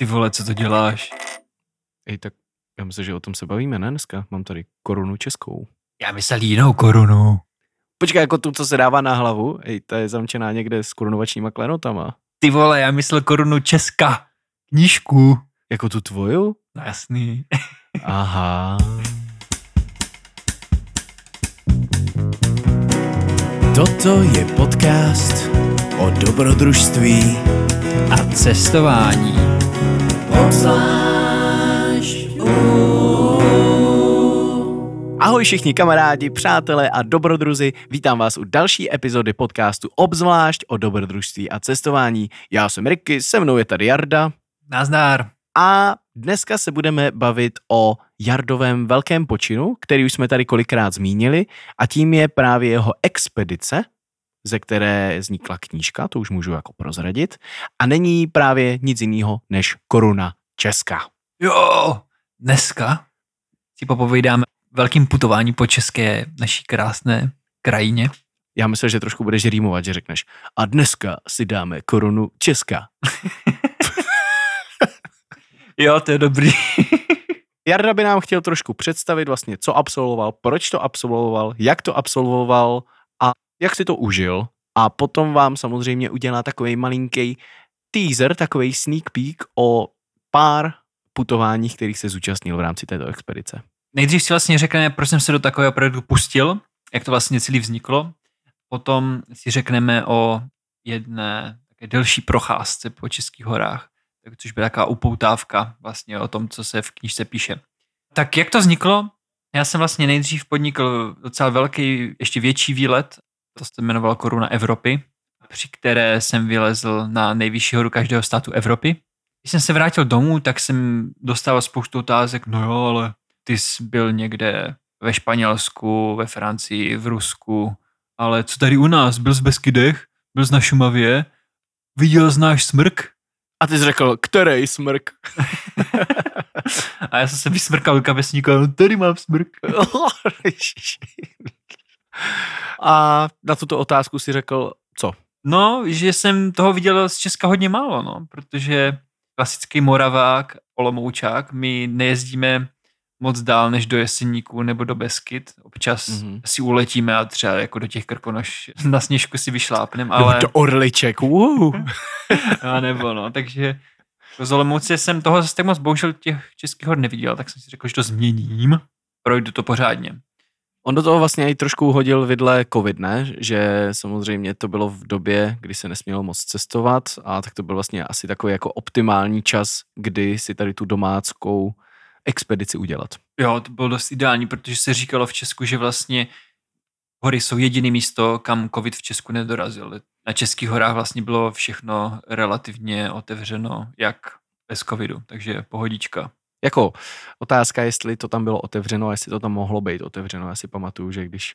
Ty vole, co to děláš? Ej, tak já myslím, že o tom se bavíme, ne dneska? Mám tady korunu českou. Já myslel jinou korunu. Počkej, jako tu, co se dává na hlavu? Ej, ta je zamčená někde s korunovačníma klenotama. Ty vole, já myslel korunu Česka. Knížku. Jako tu tvoju? No jasný. Aha. Toto je podcast o dobrodružství A cestování. Ahoj všichni kamarádi, přátelé a dobrodruzi, vítám vás u další epizody podcastu Obzvlášť o dobrodružství a cestování. Já jsem Ricky, se mnou je tady Jarda Nazdár. a dneska se budeme bavit o Jardovém velkém počinu, který už jsme tady kolikrát zmínili a tím je právě jeho expedice, ze které vznikla knížka, to už můžu jako prozradit, a není právě nic jiného než koruna česká. Jo, dneska si popovídáme velkým putování po české naší krásné krajině. Já myslel, že trošku budeš rýmovat, že řekneš a dneska si dáme korunu česká. Jo, to je dobrý. Jarda by nám chtěl trošku představit vlastně, co absolvoval, proč to absolvoval, jak to absolvoval jak si to užil. A potom vám samozřejmě udělá takový malinký teaser, takový sneak peek o pár putováních, kterých se zúčastnil v rámci této expedice. Nejdřív si vlastně řekneme, proč jsem se do takového projektu pustil, jak to vlastně celý vzniklo. Potom si řekneme o jedné také delší procházce po Českých horách, což byla taková upoutávka vlastně o tom, co se v knížce píše. Tak jak to vzniklo? Já jsem vlastně nejdřív podnikl docela velký, ještě větší výlet, to se jmenovalo Koruna Evropy, při které jsem vylezl na nejvyšší horu každého státu Evropy. Když jsem se vrátil domů, tak jsem dostal spoustu otázek, no jo, ale ty jsi byl někde ve Španělsku, ve Francii, v Rusku, ale co tady u nás? Byl jsi v Beskydech? Byl jsi na Šumavě? Viděl jsi náš smrk? A ty jsi řekl, který smrk? A já jsem se vysmrkal do kapesníka, no tady mám smrk. a na tuto otázku si řekl, co? No, že jsem toho viděl z Česka hodně málo, no, protože klasický Moravák, Olomoučák, my nejezdíme moc dál než do Jeseníku nebo do Beskyt. Občas Mhm. mm-hmm. si uletíme a třeba jako do těch Krkonoš na sněžku si vyšlápnem, ale... Do orliček, uh. a nebo no, takže z Olomouce jsem toho zase tak moc bohužel těch českých hor neviděl, tak jsem si řekl, že to změním, projdu to pořádně. On do toho vlastně i trošku hodil vidle covid, ne? Že samozřejmě to bylo v době, kdy se nesmělo moc cestovat a tak to byl vlastně asi takový jako optimální čas, kdy si tady tu domáckou expedici udělat. Jo, to bylo dost ideální, protože se říkalo v Česku, že vlastně hory jsou jediné místo, kam covid v Česku nedorazil. Na českých horách vlastně bylo všechno relativně otevřeno, jak bez covidu, takže pohodička. Jako otázka, jestli to tam bylo otevřeno jestli to tam mohlo být otevřeno. Já si pamatuju, že když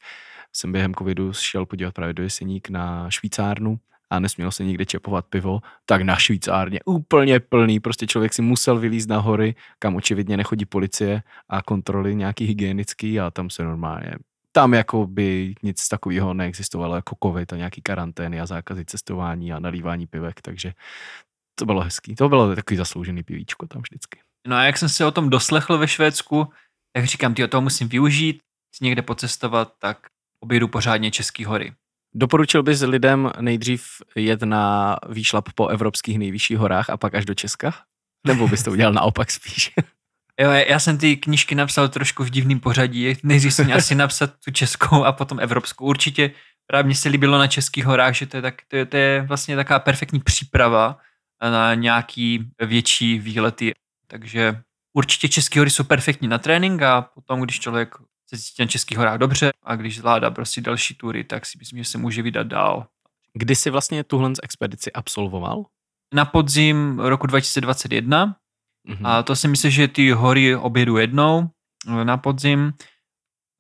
jsem během covidu šel podívat právě do Jeseník na švýcárnu a nesmělo se nikde čepovat pivo, tak na švýcárně úplně plný, prostě člověk si musel vylízt na hory, kam očividně nechodí policie a kontroly nějaký hygienický a tam se normálně tam jako by nic takového neexistovalo jako covid a nějaký karantény a zákazy cestování a nalívání pivek, takže to bylo hezký. To bylo takový zasloužený pivíčko tam vždycky. No a jak jsem se o tom doslechl ve Švédsku, tak říkám, ty toho musím využít, si někde pocestovat, tak objedu pořádně České hory. Doporučil bys lidem nejdřív jet na výšlap po evropských nejvyšších horách a pak až do Česka? Nebo bys to udělal naopak spíš? Jo, já jsem ty knížky napsal trošku v divném pořadí. Nejdřív jsem měl asi napsat tu českou a potom evropskou. Určitě právě mně se líbilo na českých horách, že to je, tak, to je, to je vlastně taková perfektní příprava na nějaký větší výlety. Takže určitě české hory jsou perfektní na trénink a potom, když člověk se cítí na českých horách dobře a když zvládá prostě další tury, tak si myslím, že se může vydat dál. Kdy jsi vlastně tuhle expedici absolvoval? Na podzim roku 2021 Mhm. A to si myslím, že ty hory objedu jednou na podzim,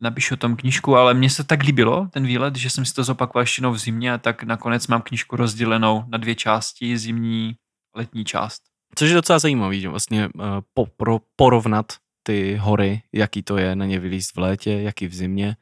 napíšu o tom knížku, ale mně se tak líbilo ten výlet, že jsem si to zopakoval ještě v zimě a tak nakonec mám knížku rozdělenou na dvě části, zimní, letní část. Což je docela zajímavý, že vlastně uh, po, pro, porovnat ty hory, jaký to je na ně vylízt v létě, jaký v zimě.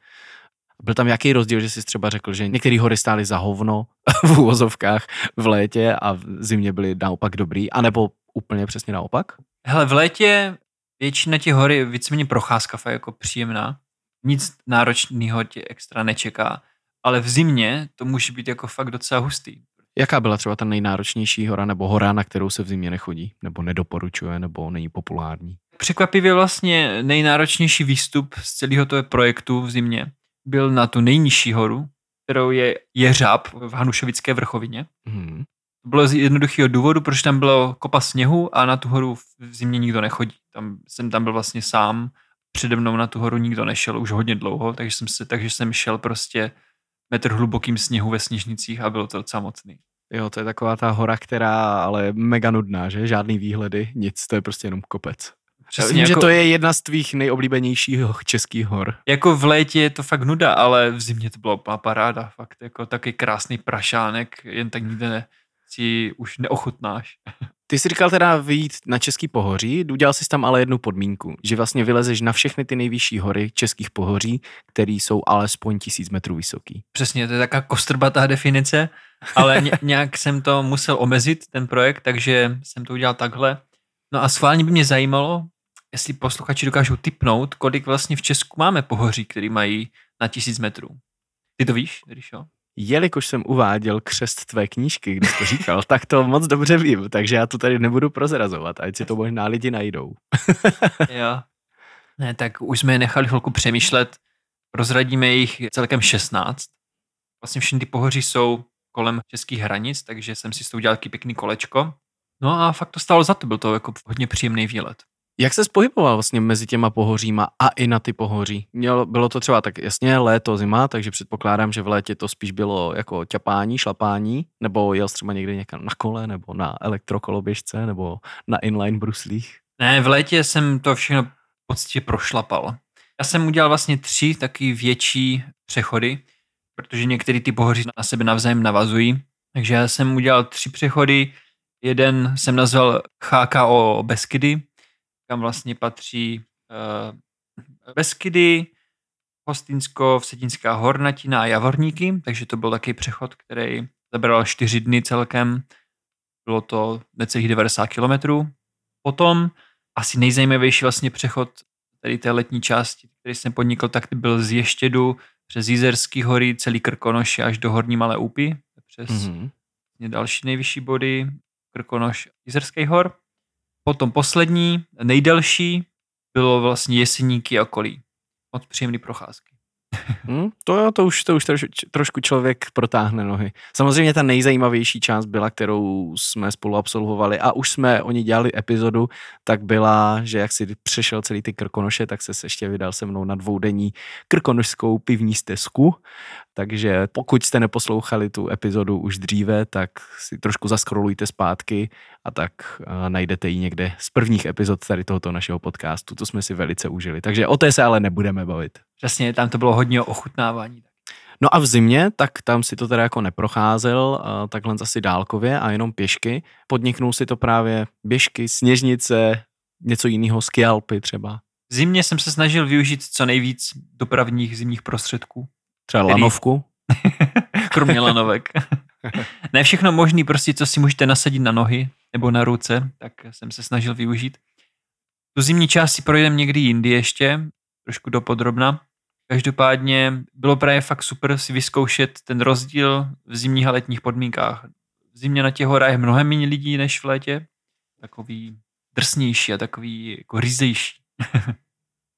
Byl tam jaký rozdíl, že jsi třeba řekl, že některé hory stály za hovno v úvozovkách v létě a v zimě byly naopak dobrý, anebo úplně přesně naopak? Hele, v létě většina těch hory je víceméně procházka fakt jako příjemná. Nic náročného tě extra nečeká. Ale v zimě to může být jako fakt docela hustý. Jaká byla třeba ta nejnáročnější hora nebo hora, na kterou se v zimě nechodí? Nebo nedoporučuje, nebo není populární? Překvapivě vlastně nejnáročnější výstup z celého toho projektu v zimě byl na tu nejnižší horu, kterou je Jeřáb v Hanušovické vrchovině. Hmm. To bylo z jednoduchého důvodu, protože tam bylo kopa sněhu a na tu horu v zimě nikdo nechodí. Tam jsem tam byl vlastně sám, přede mnou na tu horu nikdo nešel už hodně dlouho, takže jsem, se, takže jsem šel prostě metr hlubokým sněhu ve sněžnicích a bylo to docela mocný. Jo, to je taková ta hora, která ale je mega nudná, že? Žádný výhledy, nic, to je prostě jenom kopec. Přesně Vím, jako, že to je jedna z tvých nejoblíbenějších českých hor. jako v létě je to fakt nuda, ale v zimě to byla úplná paráda. Fakt jako taky krásný prašánek, jen tak nikde ne, si už neochutnáš. Ty jsi říkal teda vyjít na Český pohoří, udělal jsi tam ale jednu podmínku, že vlastně vylezeš na všechny ty nejvyšší hory českých pohoří, které jsou alespoň tisíc metrů vysoký. Přesně, to je taková kostrbatá definice, ale ně, nějak jsem to musel omezit, ten projekt, takže jsem to udělal takhle. No a schválně by mě zajímalo, jestli posluchači dokážou typnout, kolik vlastně v Česku máme pohoří, který mají na tisíc metrů. Ty to víš, Ríšo? Jelikož jsem uváděl křest tvé knížky, když to říkal, tak to moc dobře vím, takže já to tady nebudu prozrazovat, ať si to možná lidi najdou. Jo. Ne, tak už jsme je nechali chvilku přemýšlet. Prozradíme jich celkem 16. Vlastně všechny ty pohoří jsou kolem českých hranic, takže jsem si s tou udělal pěkný kolečko. No a fakt to stálo za to, byl to jako hodně příjemný výlet. Jak se pohyboval vlastně mezi těma pohoříma a i na ty pohoří? Mělo, bylo to třeba tak jasně léto, zima, takže předpokládám, že v létě to spíš bylo jako ťapání, šlapání, nebo jel třeba někdy někam na kole, nebo na elektrokoloběžce, nebo na inline bruslích? Ne, v létě jsem to všechno poctivě prošlapal. Já jsem udělal vlastně tři taky větší přechody, protože některé ty pohoří na sebe navzájem navazují. Takže já jsem udělal tři přechody. Jeden jsem nazval HKO Beskydy, kam vlastně patří uh, Beskydy, Hostinsko, Vsetinská hornatina a Javorníky, takže to byl taky přechod, který zabral čtyři dny celkem. Bylo to necelých 90 kilometrů. Potom asi nejzajímavější vlastně přechod tady té letní části, který jsem podnikl, tak byl z Ještědu přes Jízerský hory, celý Krkonoš až do Horní Malé Úpy, přes mm-hmm. další nejvyšší body, Krkonoš Jízerský hor. Potom poslední, nejdelší, bylo vlastně Jeseníky a Kolí. Moc příjemný procházky. Hmm, to jo, to už, to už troš, trošku člověk protáhne nohy. Samozřejmě ta nejzajímavější část byla, kterou jsme spolu absolvovali a už jsme o ní dělali epizodu, tak byla, že jak si přešel celý ty Krkonoše, tak se ještě vydal se mnou na dvoudenní krkonošskou pivní stezku. Takže pokud jste neposlouchali tu epizodu už dříve, tak si trošku zaskrolujte zpátky a tak uh, najdete ji někde z prvních epizod tady tohoto našeho podcastu. To jsme si velice užili. Takže o té se ale nebudeme bavit. Přesně, tam to bylo hodně o ochutnávání. No a v zimě, tak tam si to teda jako neprocházel, uh, takhle asi dálkově a jenom pěšky. Podniknul si to právě běžky, sněžnice, něco jiného, skialpy třeba. V zimě jsem se snažil využít co nejvíc dopravních zimních prostředků. Třeba Který- lanovku. Kromě lanovek. ne všechno možný, prostě co si můžete nasadit na nohy nebo na ruce, tak jsem se snažil využít. Tu zimní část si projdeme někdy jindy ještě, trošku dopodrobna. Každopádně bylo právě fakt super si vyzkoušet ten rozdíl v zimních a letních podmínkách. V zimě na těch horách je mnohem méně lidí než v létě. Takový drsnější a takový jako ryzejší.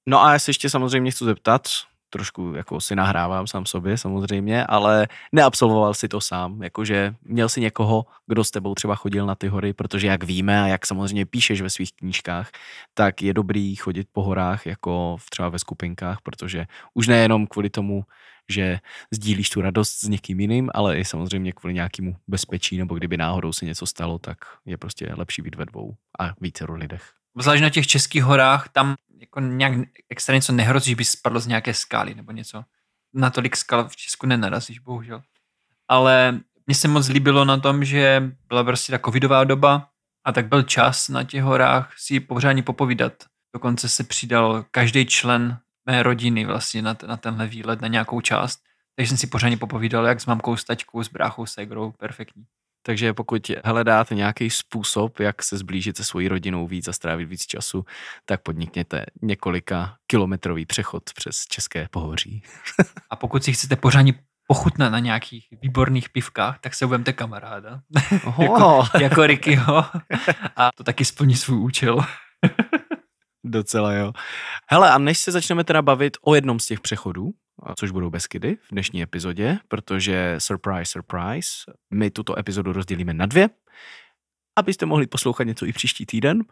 No a já se ještě samozřejmě chci zeptat, trošku jako si nahrávám sám sobě samozřejmě, ale neabsolvoval si to sám, jakože měl si někoho, kdo s tebou třeba chodil na ty hory, protože jak víme a jak samozřejmě píšeš ve svých knížkách, tak je dobrý chodit po horách jako třeba ve skupinkách, protože už nejenom kvůli tomu, že sdílíš tu radost s někým jiným, ale i samozřejmě kvůli nějakému bezpečí, nebo kdyby náhodou se něco stalo, tak je prostě lepší být ve dvou a více lidech. Zvlášť na těch českých horách, tam jako nějak extra něco nehrozí, že by spadlo z nějaké skály nebo něco. Na tolik skal v Česku nenarazíš, bohužel. Ale mně se moc líbilo na tom, že byla prostě ta covidová doba a tak byl čas na těch horách si pořádně popovídat. Dokonce se přidal každý člen mé rodiny vlastně na, na tenhle výlet, na nějakou část. Takže jsem si pořádně popovídal, jak s mamkou, s taťkou, s bráchou, s ségrou, perfektní. Takže pokud hledáte nějaký způsob, jak se zblížit se svojí rodinou víc a strávit víc času, tak podnikněte několika kilometrový přechod přes České pohoří. A pokud si chcete pořádně pochutnat na nějakých výborných pivkách, tak se budemte kamaráda. jako, jako Rickyho. A to taky splní svůj účel. Docela jo. Hele, a než se začneme teda bavit o jednom z těch přechodů, což budou Beskydy v dnešní epizodě, protože surprise, surprise, my tuto epizodu rozdělíme na dvě, abyste mohli poslouchat něco i příští týden,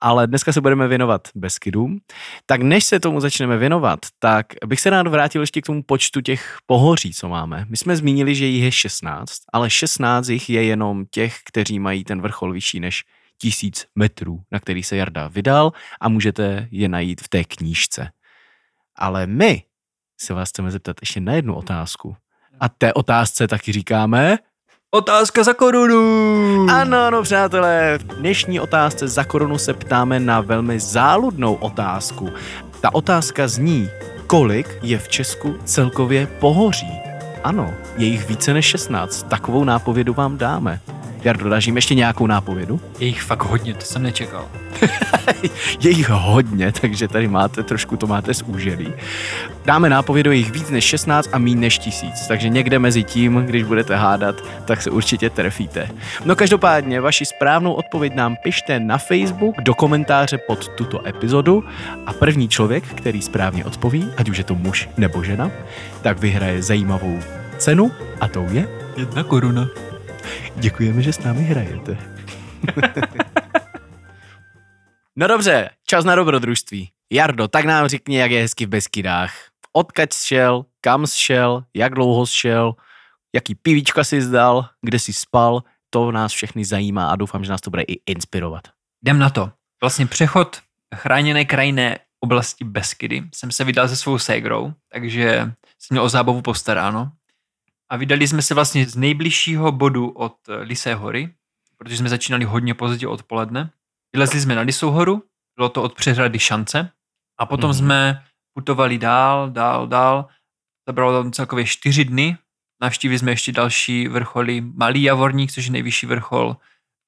ale dneska se budeme věnovat Beskydům. Tak než se tomu začneme věnovat, tak bych se rád vrátil ještě k tomu počtu těch pohoří, co máme. My jsme zmínili, že jich je 16, ale 16 jich je jenom těch, kteří mají ten vrchol vyšší než tisíc metrů, na který se Jarda vydal a můžete je najít v té knížce. Ale my se vás chceme zeptat ještě na jednu otázku. A té otázce taky říkáme... Otázka za korunu! Ano, no přátelé, v dnešní otázce za korunu se ptáme na velmi záludnou otázku. Ta otázka zní, kolik je v Česku celkově pohoří? Ano, je jich více než 16, takovou nápovědu vám dáme. Jardo, dáš jim ještě nějakou nápovědu? Je jich fakt hodně, to jsem nečekal. je jich hodně, takže tady máte, trošku to máte zúželý. Dáme nápovědu, jich víc než 16 a méně než tisíc, takže někde mezi tím, když budete hádat, tak se určitě trefíte. No každopádně, vaši správnou odpověď nám pište na Facebook do komentáře pod tuto epizodu a první člověk, který správně odpoví, ať už je to muž nebo žena, tak vyhraje zajímavou cenu a tou je jedna koruna. Děkujeme, že s námi hrajete. no dobře, čas na dobrodružství. Jardo, tak nám řekni, jak je hezky v Beskydách. Odkaď šel, kam šel, jak dlouho šel, jaký pivíčka si zdal, kde si spal, to nás všechny zajímá a doufám, že nás to bude i inspirovat. Jdem na to. Vlastně přechod chráněné krajinné oblasti Beskydy jsem se vydal se svou ségrou, takže jsem měl o zábavu postaráno a vydali jsme se vlastně z nejbližšího bodu od eh, Lisé hory, protože jsme začínali hodně pozdě odpoledne. Vylezli jsme na Lisou horu, bylo to od přehrady Šance a potom mm-hmm. jsme putovali dál, dál, dál. Zabralo tam celkově čtyři dny. Navštívili jsme ještě další vrcholy. Malý Javorník, což je nejvyšší vrchol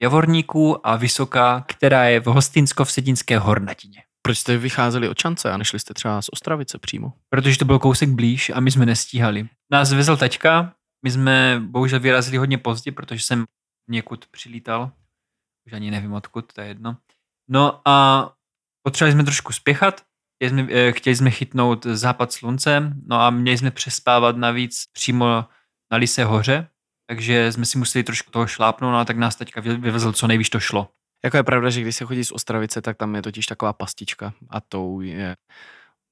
Javorníků a Vysoká, která je v Hostinsko-Vsedinské hornatině. Proč jste vycházeli od Čance a nešli jste třeba z Ostravice přímo? Protože to byl kousek blíž a my jsme nestíhali. Nás vezl taťka, my jsme bohužel vyrazili hodně pozdě, protože jsem někud přilítal. Už ani nevím odkud, to je jedno. No a potřebovali jsme trošku spěchat, chtěli jsme, eh, chtěli jsme chytnout západ slunce, no a měli jsme přespávat navíc přímo na Lise hoře, takže jsme si museli trošku toho šlápnout, no a tak nás teďka vyvezl co nejvíc to šlo. Jako je pravda, že když se chodí z Ostravice, tak tam je totiž taková pastička a tou je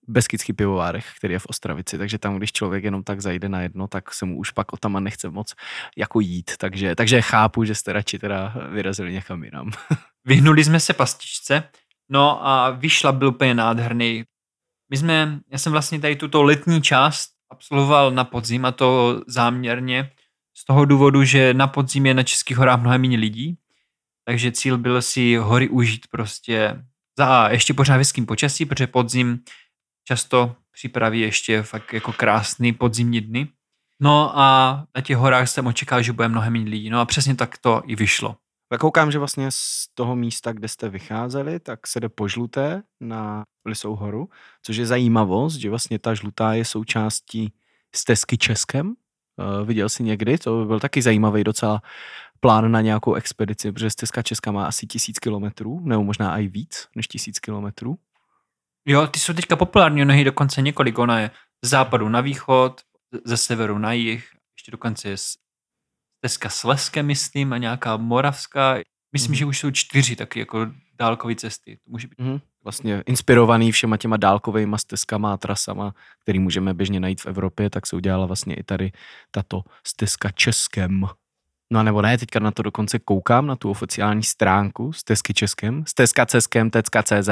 Beskidský pivovárech, který je v Ostravici, takže tam, když člověk jenom tak zajde na jedno, tak se mu už pak o tam nechce moc jako jít, takže, takže chápu, že jste radši teda vyrazili někam jinam. Vyhnuli jsme se pastičce, no a vyšla byl úplně nádherný. My jsme, já jsem vlastně tady tuto letní část absolvoval na podzim a to záměrně z toho důvodu, že na podzim je na Českých horách mnohem méně lidí, takže cíl byl si hory užít prostě za ještě pořád hezkým počasí, protože podzim často připraví ještě fakt jako krásný podzimní dny. No a na těch horách jsem očekával, že bude mnohem méně lidí. No a přesně tak to i vyšlo. Tak koukám, že vlastně z toho místa, kde jste vycházeli, tak se jde po žluté na Lisou horu, což je zajímavost, že vlastně ta žlutá je součástí stezky Českem. Uh, viděl jsi někdy? To by byl taky zajímavý docela plán na nějakou expedici, protože stezka Česka má asi tisíc kilometrů, nebo možná i víc než tisíc kilometrů. Jo, ty jsou teďka populární, ono je dokonce několik, ona je z západu na východ, ze severu na jih, ještě dokonce je stezka Sleské, myslím, a nějaká moravská. Myslím, mm. že už jsou čtyři taky jako dálkové cesty. To může být. Mm. Vlastně inspirovaný všema těma dálkovými stezkama a trasama, který můžeme běžně najít v Evropě, tak se udělala vlastně i tady tato stezka Českem. No a nebo ne, teďka na to dokonce koukám, na tu oficiální stránku stezky Českem, stezka Českem, CZ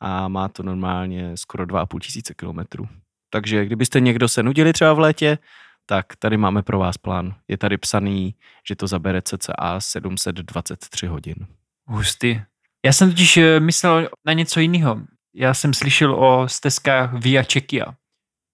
a má to normálně skoro 2,5 tisíce kilometrů. Takže kdybyste někdo se nudili třeba v létě, tak tady máme pro vás plán. Je tady psaný, že to zabere cca 723 hodin. Hustý. Já jsem totiž eh, myslel na něco jiného. Já jsem slyšel o stezkách Via Čekia.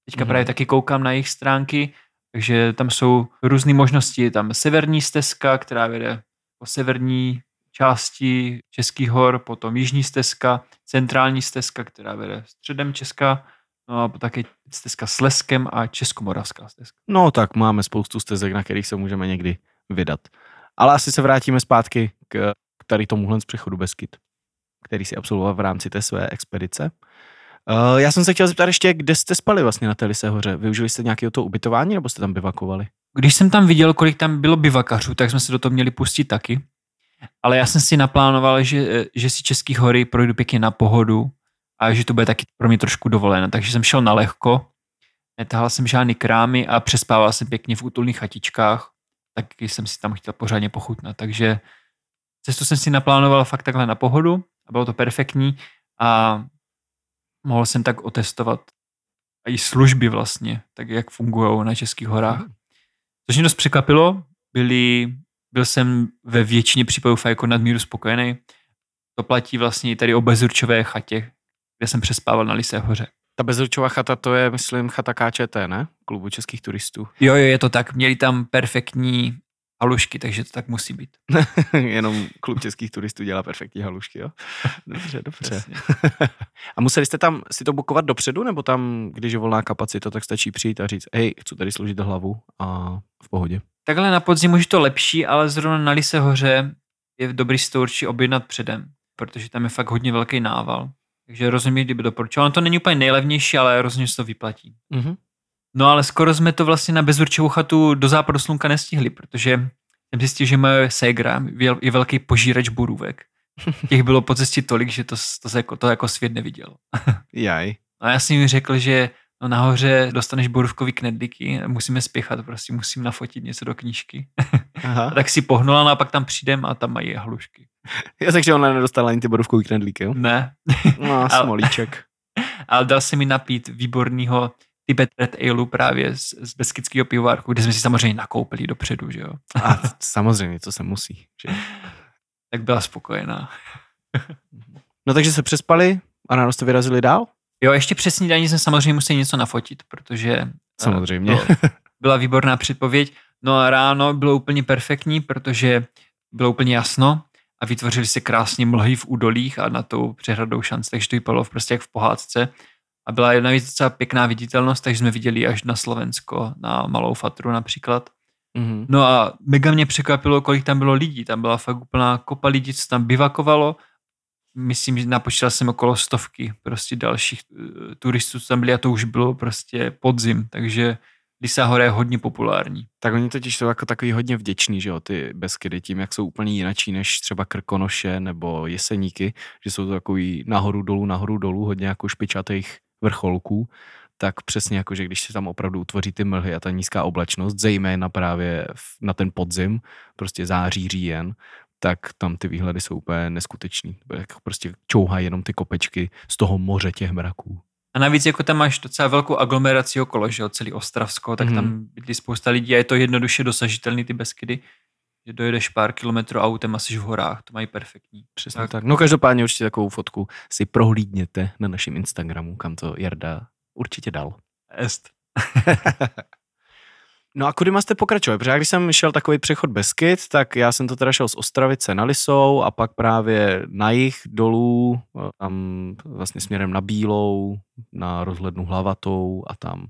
Teďka mm-hmm. právě taky koukám na jejich stránky Takže tam jsou různé možnosti. Tam severní stezka, která vede po severní části Českých hor, potom jižní stezka, centrální stezka, která vede středem Česka, no a také stezka s Leskem a Českomoravská stezka. No tak máme spoustu stezek, na kterých se můžeme někdy vydat. Ale asi se vrátíme zpátky k, k tady tomuhle z přechodu Beskyt, který si absolvoval v rámci té své expedice. Uh, já jsem se chtěl zeptat ještě, kde jste spali vlastně na té Lise hoře? Využili jste nějakého to ubytování nebo jste tam bivakovali? Když jsem tam viděl, kolik tam bylo bivakařů, tak jsme se do toho měli pustit taky. Ale já jsem si naplánoval, že, že si Český hory projdu pěkně na pohodu a že to bude taky pro mě trošku dovolené. Takže jsem šel na lehko, netahal jsem žádný krámy a přespával jsem pěkně v útulných chatičkách, taky jsem si tam chtěl pořádně pochutnat. Takže cestu jsem si naplánoval fakt takhle na pohodu a bylo to perfektní a mohl jsem tak otestovat i služby vlastně, tak jak fungují na Českých horách. Což mě dost překvapilo, byli, byl jsem ve většině případů fakt jako nadmíru spokojený. To platí vlastně i tady o bezurčové chatě, kde jsem přespával na Lise hoře. Ta bezurčová chata, to je, myslím, chata KČT, ne? Klubu českých turistů. Jo, jo, je to tak. Měli tam perfektní halušky, takže to tak musí být. Jenom klub českých turistů dělá perfektní halušky, jo? Dobře, dobře. a museli jste tam si to bukovat dopředu, nebo tam, když je volná kapacita, tak stačí přijít a říct, hej, chci tady složit hlavu a v pohodě. Takhle na podzim už je to lepší, ale zrovna na Lise hoře je dobrý si to určitě objednat předem, protože tam je fakt hodně velký nával. Takže rozumím, kdyby doporučoval. to není úplně nejlevnější, ale rozhodně se to vyplatí. Mm-hmm. No ale skoro jsme to vlastně na bezurčovou chatu do západu slunka nestihli, protože jsem zjistil, že moje ségra je velký požírač borůvek. Těch bylo po cestě tolik, že to, to, se jako, to jako svět neviděl. Jaj. A já jsem mi řekl, že no nahoře dostaneš borůvkový knedlíky, musíme spěchat, prostě musím nafotit něco do knížky. Aha. tak si pohnula no a pak tam přijdem a tam mají hlušky. Já takže ona nedostala ani ty borůvkový knedlíky, jo? Ne. No, smolíček. ale dal se mi napít výborného Tibet Red Ale právě z, z Beskidského pivovárku, kde jsme si samozřejmě nakoupili dopředu, že jo. A samozřejmě, to se musí. Že? tak byla spokojená. no takže se přespali a ráno jste vyrazili dál? Jo, ještě přes snídaní jsem samozřejmě musel něco nafotit, protože eh, samozřejmě. byla výborná předpověď. No a ráno bylo úplně perfektní, protože bylo úplně jasno a vytvořili se krásně mlhy v údolích a na tou přehradou šanc, takže to vypadalo prostě jak v pohádce a byla jedna věc docela pěkná viditelnost, takže jsme viděli až na Slovensko, na Malou Fatru například. Mm-hmm. No a mega mě překvapilo, kolik tam bylo lidí. Tam byla fakt úplná kopa lidí, co tam bivakovalo. Myslím, že napočítal jsem okolo stovky prostě dalších uh, turistů, co tam byli a to už bylo prostě podzim, takže Lisa Hora je hodně populární. Tak oni totiž jsou jako takový hodně vděční, že jo, ty Beskydy, tím, jak jsou úplně jinačí než třeba Krkonoše nebo Jeseníky, že jsou to takový nahoru dolů, nahoru dolů, hodně jako špičatých vrcholků, tak přesně jako, že když se tam opravdu utvoří ty mlhy a ta nízká oblačnost, zejména právě na ten podzim, prostě září, říjen, tak tam ty výhledy jsou úplně neskutečný. Jako prostě čouhají jenom ty kopečky z toho moře těch mraků. A navíc jako tam máš docela velkou aglomeraci okolo, že jo, celý Ostravsko, tak mm. tam bydlí spousta lidí a je to jednoduše dosažitelný ty Beskydy, že dojedeš pár kilometrů autem a jsi v horách, to mají perfektní. Přesně tak. tak. No každopádně určitě takovou fotku si prohlídněte na našem Instagramu, kam to Jarda určitě dal. Est. no a kudy jste pokračovali? Protože když jsem šel takový přechod Beskyt, tak já jsem to teda šel z Ostravice na Lisou a pak právě na jich dolů, tam vlastně směrem na Bílou, na rozhlednu Hlavatou a tam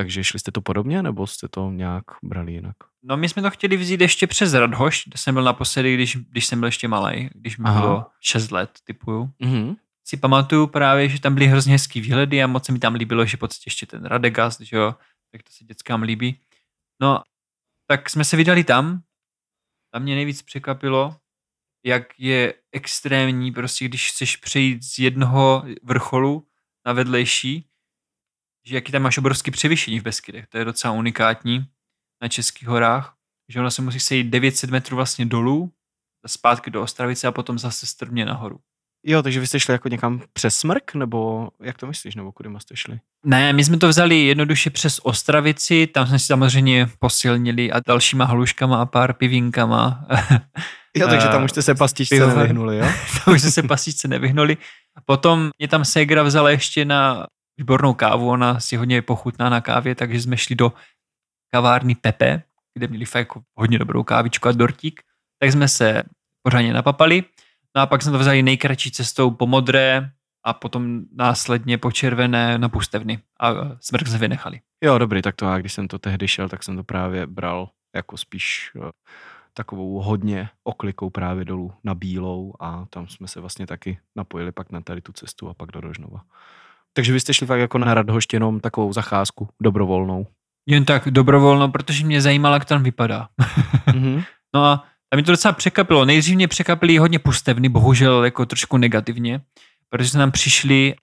takže šli jste to podobně, nebo jste to nějak brali jinak? No my jsme to chtěli vzít ještě přes Radhoš, kde jsem byl naposledy, když, když jsem byl ještě malý, když mi bylo 6 let, typuju. Mm-hmm. Si pamatuju právě, že tam byly hrozně hezký výhledy a moc se mi tam líbilo, že pocit ještě ten Radegast, že jo, tak to se dětskám líbí. No, tak jsme se vydali tam. Tam mě nejvíc překvapilo, jak je extrémní, prostě když chceš přejít z jednoho vrcholu na vedlejší, že jaký tam máš obrovský převyšení v Beskydech. To je docela unikátní na Českých horách, že ono se musí sejít 900 metrů vlastně dolů, zpátky do Ostravice a potom zase strmě nahoru. Jo, takže vy jste šli jako někam přes smrk, nebo jak to myslíš, nebo kudy jste šli? Ne, my jsme to vzali jednoduše přes Ostravici, tam jsme si samozřejmě posilnili a dalšíma haluškama a pár pivínkama. Jo, takže tam už jste se pastičce nevyhnuli, jo? tam už jste se pastičce nevyhnuli. Potom mě tam Segra vzala ještě na výbornou kávu, ona si hodně pochutná na kávě, takže jsme šli do kavárny Pepe, kde měli fakt jako hodně dobrou kávičku a dortík, tak jsme se pořádně napapali. No a pak jsme to vzali nejkratší cestou po modré a potom následně po červené na pustevny a smrk jsme vynechali. Jo, dobrý, tak to já, když jsem to tehdy šel, tak jsem to právě bral jako spíš eh, takovou hodně oklikou právě dolů na Bílou a tam jsme se vlastně taky napojili pak na tady tu cestu a pak do Rožnova. Takže vy jste šli fakt jako na Radhošť jenom takovou zacházku, dobrovolnou. Jen tak dobrovolno, protože mě zajímalo, jak tam vypadá. mm-hmm. No a tam mě to docela překapilo. Nejdřív mě překapily hodně pustevny, bohužel jako trošku negativně, protože jsme tam přišli,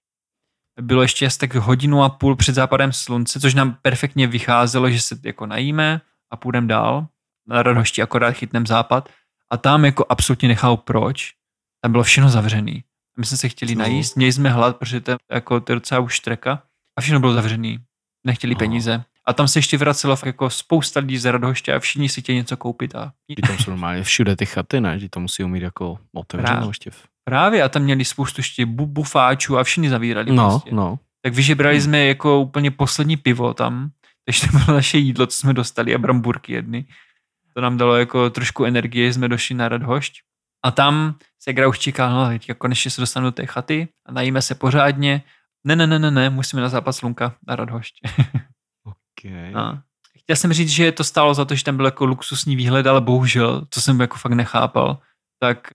bylo ještě asi tak hodinu a půl před západem slunce, což nám perfektně vycházelo, že se jako najíme a půjdeme dál. Na radosti akorát chytnem západ. A tam jako absolutně nechal proč. Tam bylo všechno zavřený. My jsme se chtěli No. najíst, měli jsme hlad, protože to je, jako, to je docela už treka. A všechno bylo zavřený. Nechtěli Aha. peníze. A tam se ještě vracelo fakt jako spousta lidí z Radhoště a všichni si chtěli něco koupit. A tam jsou normálně všude ty chaty, ne? Že to musí umít jako otevřenou Právě. ještě. právě a tam měli spoustu ještě bu- bufáčů a všichni zavírali. No, prostě. no. Tak vyžebrali Hmm. jsme jako úplně poslední pivo tam, takže to bylo naše jídlo, co jsme dostali a bramburky jedny. To nám dalo jako trošku energie, jsme došli na Radhošť. A tam se Gra už čeká, no teďka konečně se dostanu do té chaty a najíme se pořádně. Ne, ne, ne, ne, ne, musíme na západ slunka, na Radhošť. Okay. No. Chtěl jsem říct, že to stálo za to, že tam byl jako luxusní výhled, ale bohužel, to jsem jako fakt nechápal, tak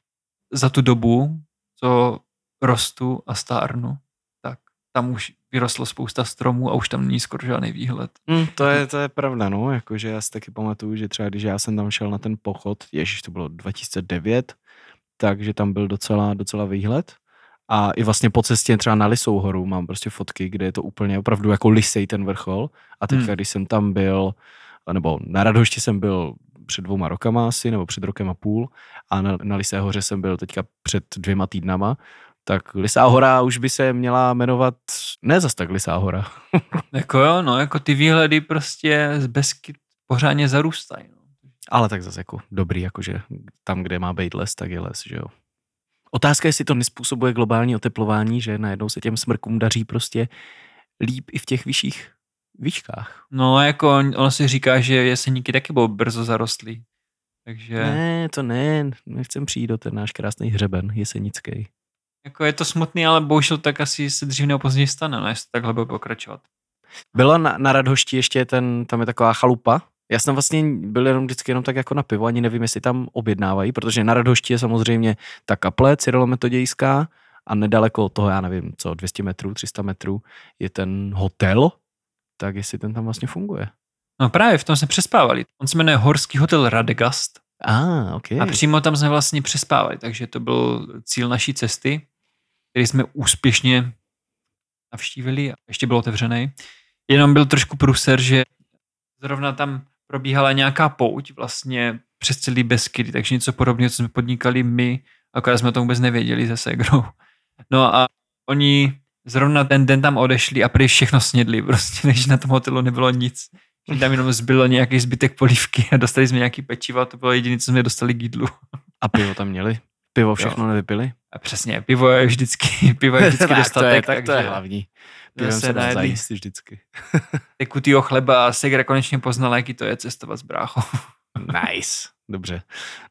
za tu dobu, co rostu a stárnu, tak tam už vyrostlo spousta stromů a už tam není skoro žádný výhled. Mm, to, je, to je pravda, no, jakože já si taky pamatuju, že třeba když já jsem tam šel na ten pochod, ježiš, to bylo 2009, takže tam byl docela, docela výhled. A i vlastně po cestě třeba na Lisou horu mám prostě fotky, kde je to úplně opravdu jako lisej ten vrchol. A teďka, Hmm. když jsem tam byl, nebo na Radhošti jsem byl před dvouma rokama asi, nebo před rokem a půl, a na, na Lisé hoře jsem byl teďka před dvěma týdnama, tak Lisá hora už by se měla jmenovat, ne zas tak Lisá hora, Jako jo, no, jako ty výhledy prostě z Beskyt pořádně zarůstají. No. Ale tak zase jako dobrý, jakože tam, kde má být les, tak je les, že jo. Otázka je, jestli to nespůsobuje globální oteplování, že najednou se těm smrkům daří prostě líp i v těch vyšších výškách. no, jako ono si říká, že jeseníky taky budou brzo zarostlí. Takže Ne, to ne, nechcem přijít do ten náš krásný hřeben jesenický. jako je to smutný, ale bohužel tak asi se dřív nebo později stane, no, jestli takhle bude pokračovat. Bylo na, na Radhošti ještě ten, tam je taková chalupa. Já jsem vlastně byl jenom vždycky jenom tak jako na pivo, ani nevím, jestli tam objednávají, protože na Radhošti je samozřejmě ta kaple cyrilometodějská a nedaleko od toho, já nevím, co, 200 metrů, 300 metrů je ten hotel, tak jestli ten tam vlastně funguje. No právě, v tom jsme přespávali. On se jmenuje Horský hotel Radegast A, ah, ok. a přímo tam jsme vlastně přespávali, takže to byl cíl naší cesty, který jsme úspěšně navštívili a ještě byl otevřený. Jenom byl trošku průser, že zrovna tam probíhala nějaká pouť vlastně přes celý Beskydy, takže něco podobného, co jsme podnikali my, akorát jsme to vůbec nevěděli se Segrou. No a oni zrovna ten den tam odešli a prý všechno snědli, prostě, takže na tom hotelu nebylo nic. Že tam jenom zbylo nějaký zbytek polívky a dostali jsme nějaký pečivo a to bylo jediné, co jsme dostali k jídlu. A pivo tam měli? Pivo všechno nevypili? A přesně, pivo je vždycky, pivo je vždycky tak, to je, dostatek, tak to je takže hlavní. Pivem se dá zajíst vždycky. tekutýho chleba a Segra konečně poznala, jaký to je cestovat s bráchou. Nice. Dobře.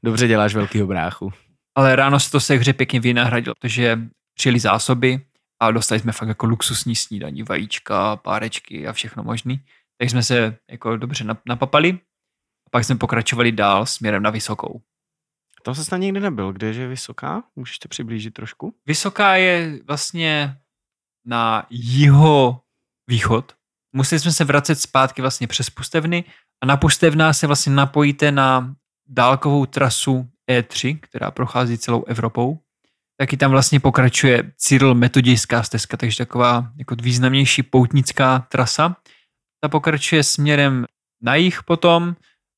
Dobře děláš velkýho bráchu. Ale ráno se to Segře pěkně vynahradilo, protože přijeli zásoby a dostali jsme fakt jako luxusní snídaní, vajíčka, párečky a všechno možný. Tak jsme se jako dobře nap- napapali a pak jsme pokračovali dál směrem na Vysokou. Tam se snad nikdy nebyl. Kde je vysoká? Můžeš to přiblížit trošku? Vysoká je vlastně na jiho východ. Museli jsme se vracet zpátky vlastně přes Pustevny a na Pustevná se vlastně napojíte na dálkovou trasu E3, která prochází celou Evropou. Taky tam vlastně pokračuje Cyril metodějská stezka, takže taková jako významnější poutnická trasa. Ta pokračuje směrem na jih potom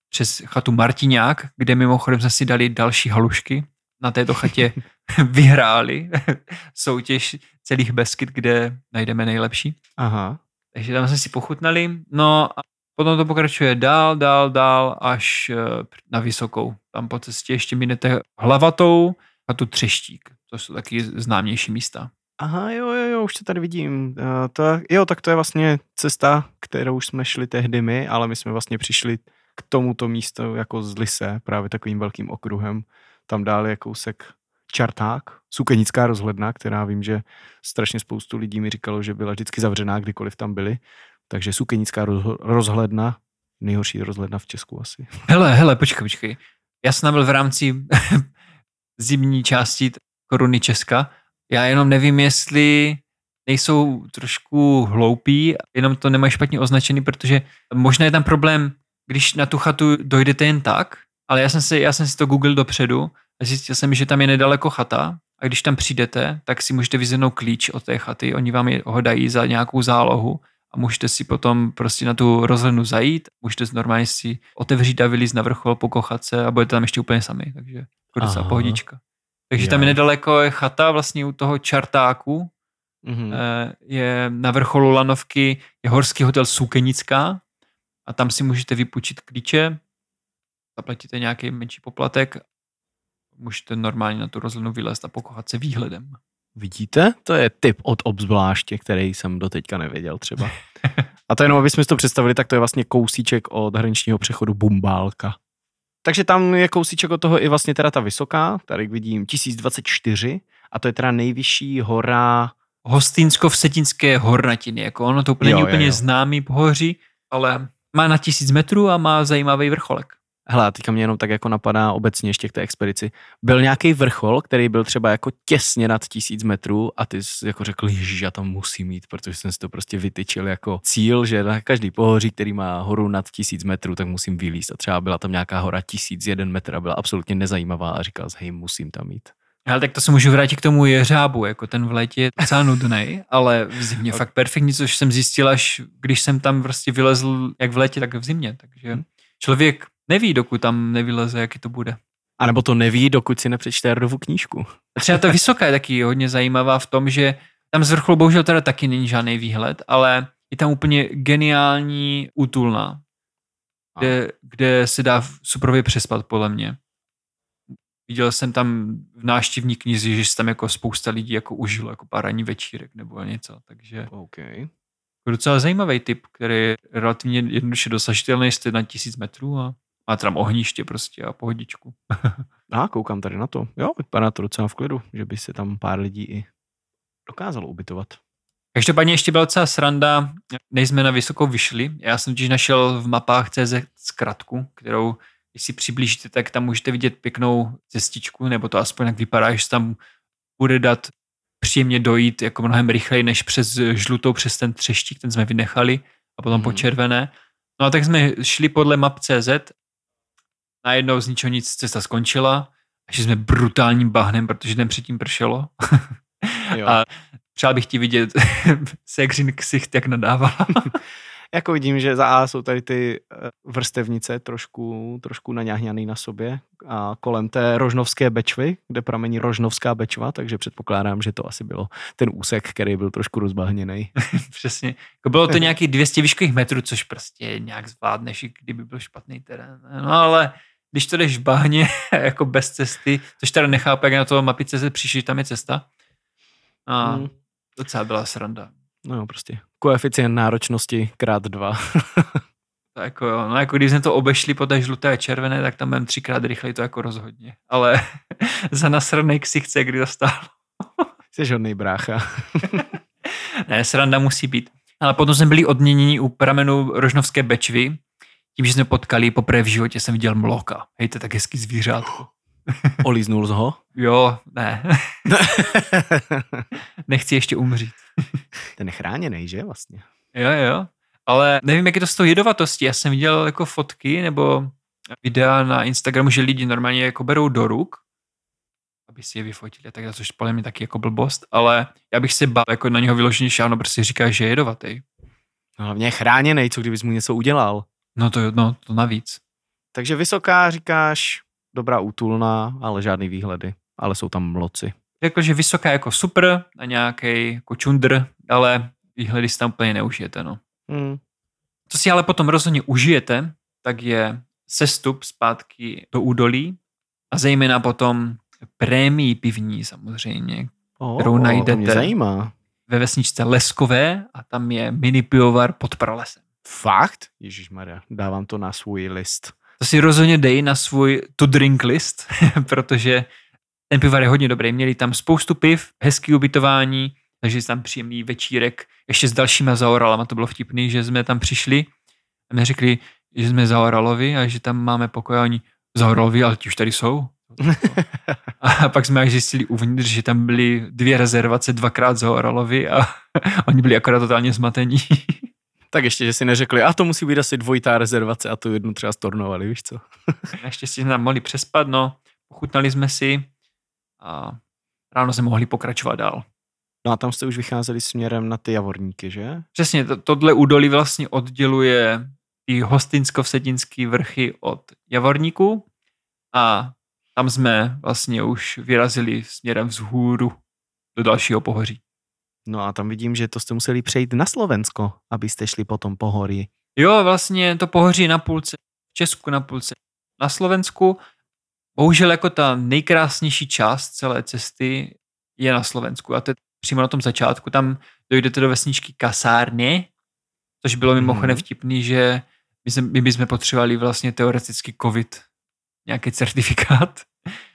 přes chatu Martiňák, kde mimochodem jsme si dali další halušky. Na této chatě vyhráli soutěž celých Beskyt, kde najdeme nejlepší. Aha. Takže tam jsme si pochutnali. No a potom to pokračuje dál, dál, dál až eh, na Vysokou. Tam po cestě ještě minete hlavatou a tu třeštík. To jsou taky známější místa. Aha, jo, jo, jo, už to tady vidím. Uh, to, jo, tak to je vlastně cesta, kterou jsme šli tehdy my, ale my jsme vlastně přišli k tomuto místu jako z Lise, právě takovým velkým okruhem. Tam dál je kousek Čarták, Sukenická rozhledna, která vím, že strašně spoustu lidí mi říkalo, že byla vždycky zavřená, kdykoliv tam byli. Takže Sukenická rozhledna, nejhorší rozhledna v Česku asi. Hele, hele, počkej, počkej. Já jsem byl v rámci zimní části koruny Česka. Já jenom nevím, jestli nejsou trošku hloupí, jenom to nemají špatně označený, protože možná je tam problém, když na tu chatu dojdete jen tak, ale já jsem si, já jsem si to googlil dopředu a zjistil jsem, že tam je nedaleko chata a když tam přijdete, tak si můžete vyzvednout klíč od té chaty, oni vám ho dají za nějakou zálohu a můžete si potom prostě na tu rozhlednu zajít, můžete normálně si otevřít a vylízt na vrchol, pokochat se a budete tam ještě úplně sami, takže jako docela pohodička. Takže tam je nedaleko je chata vlastně u toho čartáku, mm-hmm. je na vrcholu Lanovky je horský hotel Sukenická a tam si můžete vypůjčit klíče, zaplatíte nějaký menší poplatek, můžete normálně na tu rozhlednu vylézt a pokochat se výhledem. Vidíte? To je tip od obzvláště, který jsem do teďka nevěděl třeba. A to jenom, aby jsme si to představili, tak to je vlastně kousíček od hraničního přechodu Bumbálka. Takže tam je kousíček od toho i vlastně teda ta vysoká, tady vidím 1024 a to je teda nejvyšší hora Hostýnsko-vsetinské hornatiny, jako ono to úplně jo, není úplně jo, jo. známý pohoří, ale má na tisíc metrů a má zajímavý vrcholek. Hele, teďka mě jenom tak jako napadá obecně ještě k té expedici. Byl nějaký vrchol, který byl třeba jako těsně nad tisíc metrů a ty jsi jako řekl, že já tam musím mít, protože jsem si to prostě vytyčil jako cíl, že na každý pohoří, který má horu nad tisíc metrů, tak musím vylíst. A třeba byla tam nějaká hora tisíc jeden metr a byla absolutně nezajímavá a říkal jsi, hej, musím tam mít. Ale tak to se můžu vrátit k tomu jeřábu, jako ten v létě je docela nudný, ale v zimě okay. fakt perfektní, což jsem zjistil až když jsem tam prostě vylezl jak v létě, tak v zimě, takže hmm. člověk neví, dokud tam nevyleze, jaký to bude. A nebo to neví, dokud si nepřečte Jardovu knížku. Třeba ta vysoká je taky hodně zajímavá v tom, že tam z vrcholu bohužel teda taky není žádný výhled, ale je tam úplně geniální útulna, kde, kde se dá suprově přespat, podle mě. Viděl jsem tam v náštěvní knizi, že tam jako spousta lidí jako užilo jako pár ranní večírek nebo něco, takže okay. Jako docela zajímavý typ, který je relativně jednoduše dosažitelný, jste na tisíc metrů a má tam ohniště prostě a pohodičku. a koukám tady na to. Jo, vypadá to docela v klidu, že by se tam pár lidí i dokázalo ubytovat. Každopádně ještě byla docela sranda, než jsme na vysokou vyšli. Já jsem totiž našel v mapách CZ zkratku, kterou, když si přiblížíte, tak tam můžete vidět pěknou cestičku, nebo to aspoň jak vypadá, že tam bude dát příjemně dojít jako mnohem rychleji než přes žlutou, přes ten třeštík, ten jsme vynechali a potom mm. po červené. No a tak jsme šli podle map CZ najednou z ničeho nic cesta skončila a že jsme brutálním bahnem, protože den předtím pršelo. Jo. A přál bych ti vidět Segřin ksicht, jak nadávala. jako vidím, že za A jsou tady ty eh, vrstevnice trošku, trošku naňahňaný na sobě a kolem té rožnovské bečvy, kde pramení rožnovská bečva, takže předpokládám, že to asi bylo ten úsek, který byl trošku rozbahněný. Přesně. Jako bylo to nějakých 200 výškových metrů, což prostě nějak zvládneš, kdyby byl špatný terén. No ale když to jdeš v bahně jako bez cesty, což teda nechápu, jak na to mapy CZ přišli, tam je cesta. A hmm. docela byla sranda. No jo, prostě koeficient náročnosti krát dva. to jako jo, no jako když jsme to obešli po té žluté a červené, tak tam budeme třikrát rychleji to jako rozhodně. Ale za nasranej ksichce, kdy to stálo. Jsi hodný brácha. ne, sranda musí být. Ale potom jsme byli odměněni u pramenu Rožnovské Bečvy, tím, že jsme potkali, poprvé v životě jsem viděl mloka. Hej, to je tak hezký zvířátko. Olíznul jsi ho? Jo, ne. Nechci ještě umřít. Ten je chráněný, že vlastně? Jo, jo. Ale nevím, jak je to s tou jedovatostí. Já jsem viděl jako fotky nebo videa na Instagramu, že lidi normálně jako berou do ruk, aby si je vyfotili, tak což podle mě taky jako blbost, ale já bych se bál jako na něho vyloženě šáno, prostě říká, že je jedovatý. No, hlavně je chráněný, co kdybys mu něco udělal. No to, no, to navíc. Takže vysoká říkáš, dobrá útulná, ale žádný výhledy. Ale jsou tam mloci. Řekl, že vysoká jako super a nějaký jako čundr, ale výhledy si tam úplně neužijete. No. Hmm. Co si ale potom rozhodně užijete, tak je sestup zpátky do údolí a zejména potom prémii pivní samozřejmě. Oh, kterou najdete. zajímá. ve vesničce Leskové a tam je mini pivovar pod pralesem. Fakt? Ježíš Maria, dávám to na svůj list. To si rozhodně dej na svůj to drink list, protože ten pivovar je hodně dobrý. Měli tam spoustu piv, hezký ubytování, takže tam příjemný večírek ještě s dalšíma zaoralama. To bylo vtipný, že jsme tam přišli a mi řekli, že jsme zaoralovi a že tam máme pokoj a oni zaoralovi, ale ti už tady jsou. A pak jsme až zjistili uvnitř, že tam byly dvě rezervace dvakrát zaoralovi a oni byli akorát totálně zmatení. Tak ještě, že si neřekli, a to musí být asi dvojitá rezervace a tu jednu třeba stornovali, víš co? Naštěstí jsme tam mohli přespat, no, pochutnali jsme si a ráno jsme mohli pokračovat dál. No a tam jste už vycházeli směrem na ty javorníky, že? Přesně, to, tohle údolí vlastně odděluje ty hostinsko-vsetinský vrchy od Javorníku a tam jsme vlastně už vyrazili směrem vzhůru do dalšího pohoří. No a tam vidím, že to jste museli přejít na Slovensko, abyste šli potom po hory. Jo, vlastně to pohoří na půlce v Česku, na půlce na Slovensku. Bohužel jako ta nejkrásnější část celé cesty je na Slovensku a to je přímo na tom začátku. Tam dojdete do vesničky Kasárně, což bylo mimochodem Mhm. vtipný, že my, jsme, my bychom potřebovali vlastně teoreticky covid, nějaký certifikát,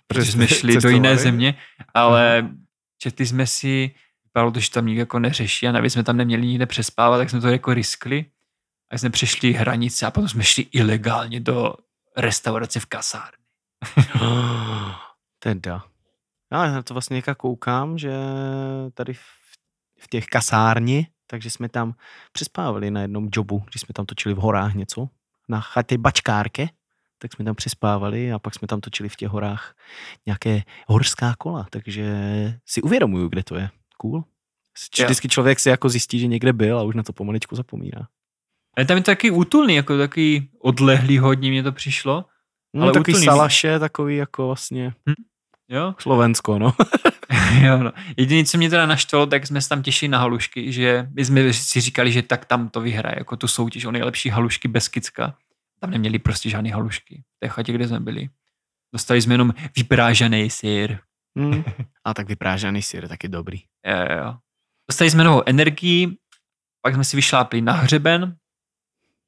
protože jsme šli do jiné země, ale četli jsme si, vypadalo to, že tam nikdo jako neřeší a navíc jsme tam neměli nikde přespávat, tak jsme to jako riskli a jsme přešli hranice a potom jsme šli ilegálně do restaurace v kasárně. teda. Já na to vlastně nějak koukám, že tady v, v těch kasárni, takže jsme tam přespávali na jednom jobu, když jsme tam točili v horách něco, na chatě Bačkárke, tak jsme tam přespávali a pak jsme tam točili v těch horách nějaké horská kola, takže si uvědomuju, kde to je. Cool. Vždycky člověk si jako zjistí, že někde byl a už na to pomaličku zapomíná. Ale tam je to taky útulný, jako takový odlehlý hodně mě to přišlo. No, Ale takový úplný- salaše, takový jako vlastně Jo, Slovensko, no. jo no. Jediné, co mě teda naštvalo, tak jsme se tam těšili na halušky, že my jsme si říkali, že tak tam to vyhraje, jako tu soutěž o nejlepší halušky bez Kicka. Tam neměli prostě žádný halušky. V té chatě, kde jsme byli. Dostali jsme jenom vyprážaný sír. Hmm. A tak vyprážaný syr je taky dobrý. Jo, jo. Dostali jsme novou energii, pak jsme si vyšlápli na hřeben,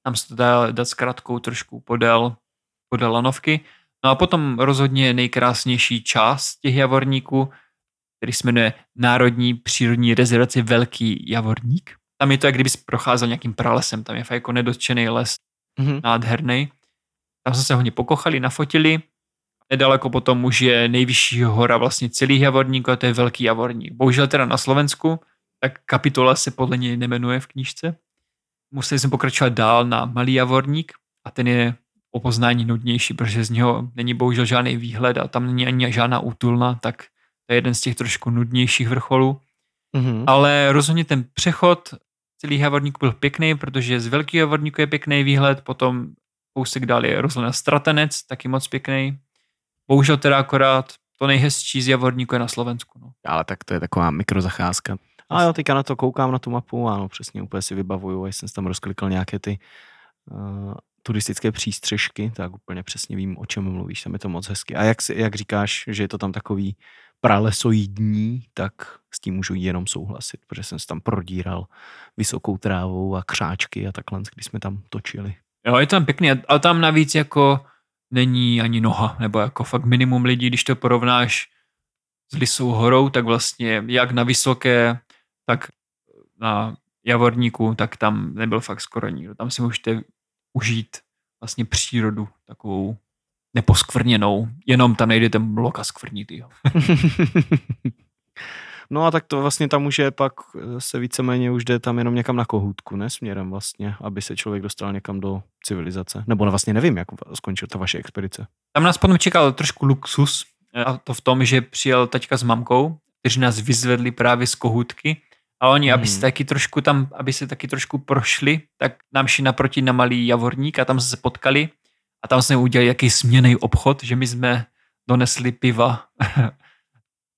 tam se to dá dát s kratkou trošku podél, podél lanovky. No a potom rozhodně nejkrásnější část těch javorníků, který se jmenuje Národní přírodní rezervace Velký Javorník. Tam je to, jak kdyby procházel nějakým pralesem, tam je fakt jako nedotčený les, Mhm. nádherný. Tam jsme se hodně pokochali, nafotili. Nedaleko potom už je nejvyšší hora vlastně celých javorníků a to je Velký Javorník. Bohužel teda na Slovensku, tak kapitola se podle něj nemenuje v knížce. Museli jsme pokračovat dál na Malý Javorník a ten je o poznání nudnější, protože z něho není bohužel žádný výhled a tam není ani žádná útulna, tak to je jeden z těch trošku nudnějších vrcholů. Mhm. Ale rozhodně ten přechod celý Javorník byl pěkný, protože z Velkého Javorníku je pěkný výhled, potom kousek dál je rozhledna Stratenec, taky moc pěkný. Bohužel teda akorát to nejhezčí z Javorníku je na Slovensku. No. Ale tak to je taková mikrozacházka. A jo, teďka na to koukám, na tu mapu, ano, přesně, úplně si vybavuju, až jsem si tam rozklikl nějaké ty uh, turistické přístřežky, tak úplně přesně vím, o čem mluvíš, tam je to moc hezky. A jak, si, jak říkáš, že je to tam takový pralesoidní, tak s tím můžu jenom souhlasit, protože jsem se tam prodíral vysokou trávou a křáčky a takhle, když jsme tam točili. Jo, je tam pěkný, ale tam navíc jako není ani noha, nebo jako fakt minimum lidí, když to porovnáš s Lisou horou, tak vlastně jak na vysoké, tak na Javorníku, tak tam nebyl fakt skoro nikdo. Tam si můžete užít vlastně přírodu takovou neposkvrněnou. Jenom tam nejdete bloka skvrnitýho. no a tak to vlastně tam už je pak eh, se víceméně už jde tam jenom někam na kohůtku, ne směrem vlastně, aby se člověk dostal někam do civilizace. Nebo vlastně nevím, jak skončil ta vaše expedice. Tam nás potom čekal trošku luxus, a to v tom, že přijel taťka s mamkou, kteří nás vyzvedli právě z kohůtky a oni, aby Mhm. se taky trošku tam, aby se taky trošku prošli, tak nám šli naproti na malý javorník a tam se potkali a tam jsme udělali jaký směný obchod, že my jsme donesli piva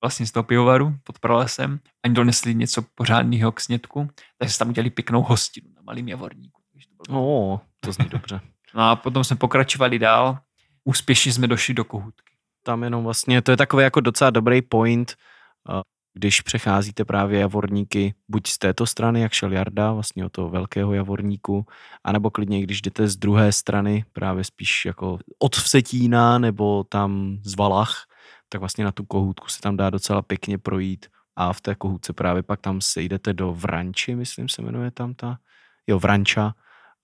vlastně z toho pivovaru pod pralesem a oni donesli něco pořádného k snědku, takže tam udělali pěknou hostinu na malým javorníku. To bylo O, to zní dobře. No a potom jsme pokračovali dál. Úspěšně jsme došli do kohůtky. Tam jenom vlastně, to je takový jako docela dobrý point. Když přecházíte právě javorníky buď z této strany, jak šel Jarda, vlastně od toho velkého javorníku, anebo klidně, když jdete z druhé strany, právě spíš jako od Vsetína nebo tam z Valach, tak vlastně na tu kohůtku se tam dá docela pěkně projít a v té kohůtce právě pak tam sejdete do Vranči, myslím se jmenuje tam ta, jo, Vranča,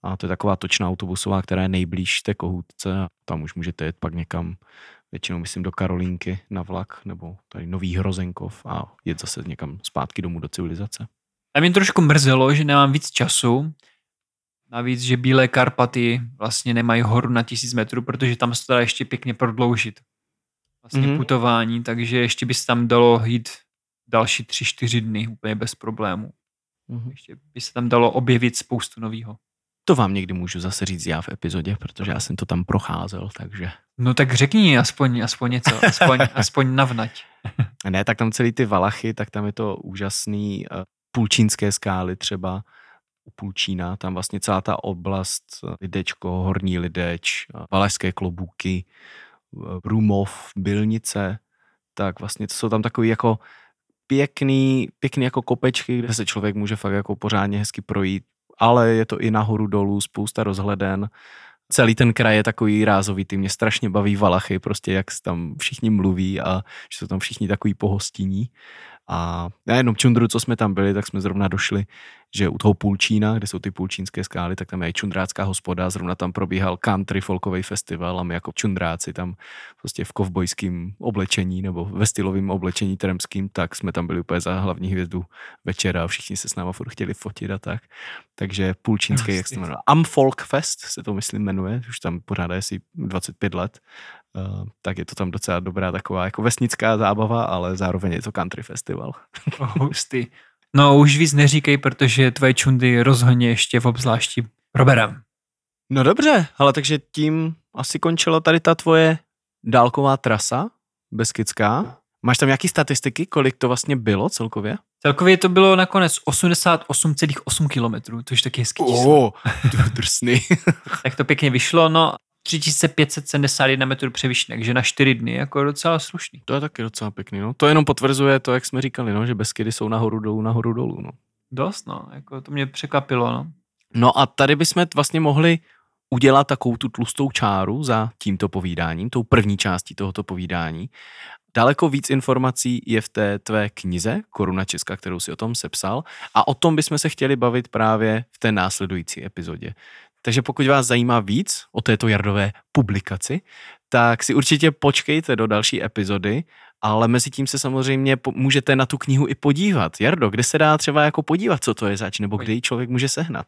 a to je taková točná autobusová, která je nejblíž té kohůtce a tam už můžete jet pak někam, většinou myslím do Karolínky na vlak nebo tady Nový Hrozenkov a jet zase někam zpátky domů do civilizace. A mě trošku mrzelo, že nemám víc času. Navíc, že Bílé Karpaty vlastně nemají horu na tisíc metrů, protože tam se to dá ještě pěkně prodloužit. Vlastně Mhm. mm-hmm. putování, takže ještě by se tam dalo jít další tři, čtyři dny úplně bez problémů. Mhm. Ještě by se tam dalo objevit spoustu nového. To vám někdy můžu zase říct já v epizodě, protože já jsem to tam procházel, takže... No tak řekni aspoň, aspoň něco, aspoň, aspoň navnať. Ne, tak tam celý ty Valachy, tak tam je to úžasný uh, půlčínské skály třeba u Půlčína, tam vlastně celá ta oblast eh, Lidečko, Horní Lideč, eh, Valašské klobůky, eh, Rumov, Bylnice, tak vlastně to jsou tam takový jako pěkný, pěkný jako kopečky, kde se člověk může fakt jako pořádně hezky projít, ale je to i nahoru dolů, spousta rozhleden. Celý ten kraj je takový rázovitý, mě strašně baví Valachy, prostě jak se tam všichni mluví a že jsou tam všichni takový pohostinní. A na jednom čundru, co jsme tam byli, tak jsme zrovna došli, že u toho Půlčína, kde jsou ty půlčínské skály, tak tam je i čundrácká hospoda, zrovna tam probíhal country folkový festival a my jako čundráci tam prostě v kovbojském oblečení nebo ve stylovém oblečení tremským, tak jsme tam byli úplně za hlavní hvězdu večera a všichni se s náma furt chtěli fotit a tak. Takže půlčínský, jak se to jmenuje, Amfolk Fest se to myslím jmenuje, už tam pořádá asi 25 let, uh, tak je to tam docela dobrá taková jako vesnická zábava, ale zároveň je to country festival. Hustý. No už víc neříkej, protože tvoje čundy rozhodně ještě v obzvlášti proberem. No dobře, ale takže tím asi končila tady ta tvoje dálková trasa, Beskidská. Máš tam nějaký statistiky, kolik to vlastně bylo celkově? Celkově to bylo nakonec 88,8 kilometrů, což taky hezký číslo. Oh, drsný. Tak to pěkně vyšlo, no 3571 metrů převyšený, takže na 4 dny, jako docela slušný. to je taky docela pěkný, no. To jenom potvrzuje to, jak jsme říkali, no, že Beskydy jsou nahoru dolů, nahoru dolů, no. Dost, no, jako to mě překvapilo, no. No a tady bychom vlastně mohli udělat takovou tu tlustou čáru za tímto povídáním, tou první částí tohoto povídání. Daleko víc informací je v té tvé knize Koruna Česka, kterou si o tom sepsal a o tom bychom se chtěli bavit právě v té následující epizodě. Takže pokud vás zajímá víc o této Jardové publikaci, tak si určitě počkejte do další epizody, ale mezi tím se samozřejmě po- můžete na tu knihu i podívat. Jardo, kde se dá třeba jako podívat, co to je zač, nebo kde ji člověk může sehnat?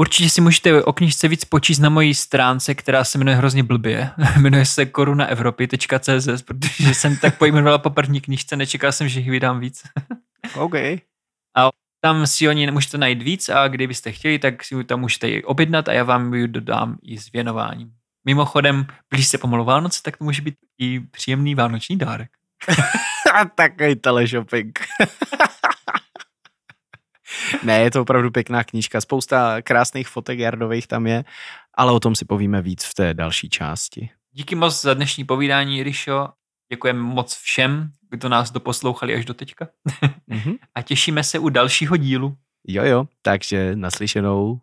Určitě si můžete o knižce víc počíst na mojí stránce, která se jmenuje hrozně blbě. jmenuje se korunaevropy.cz, protože jsem tak pojmenovala po první knižce, nečekal jsem, že jich vydám víc. OK. Tam si o ní můžete najít víc a kdybyste chtěli, tak si ji tam můžete ji objednat a já vám ji dodám i s věnováním. Mimochodem, blíž se pomalu Vánoce, tak to může být i příjemný vánoční dárek. Takový teleshopping. ne, je to opravdu pěkná knížka. Spousta krásných fotek Jardových tam je, ale o tom si povíme víc v té další části. Díky moc za dnešní povídání, Rišo. Děkujeme moc všem, kdo nás doposlouchali až do teďka. Mhm. A těšíme se u dalšího dílu. Jo, jo, takže naslyšenou.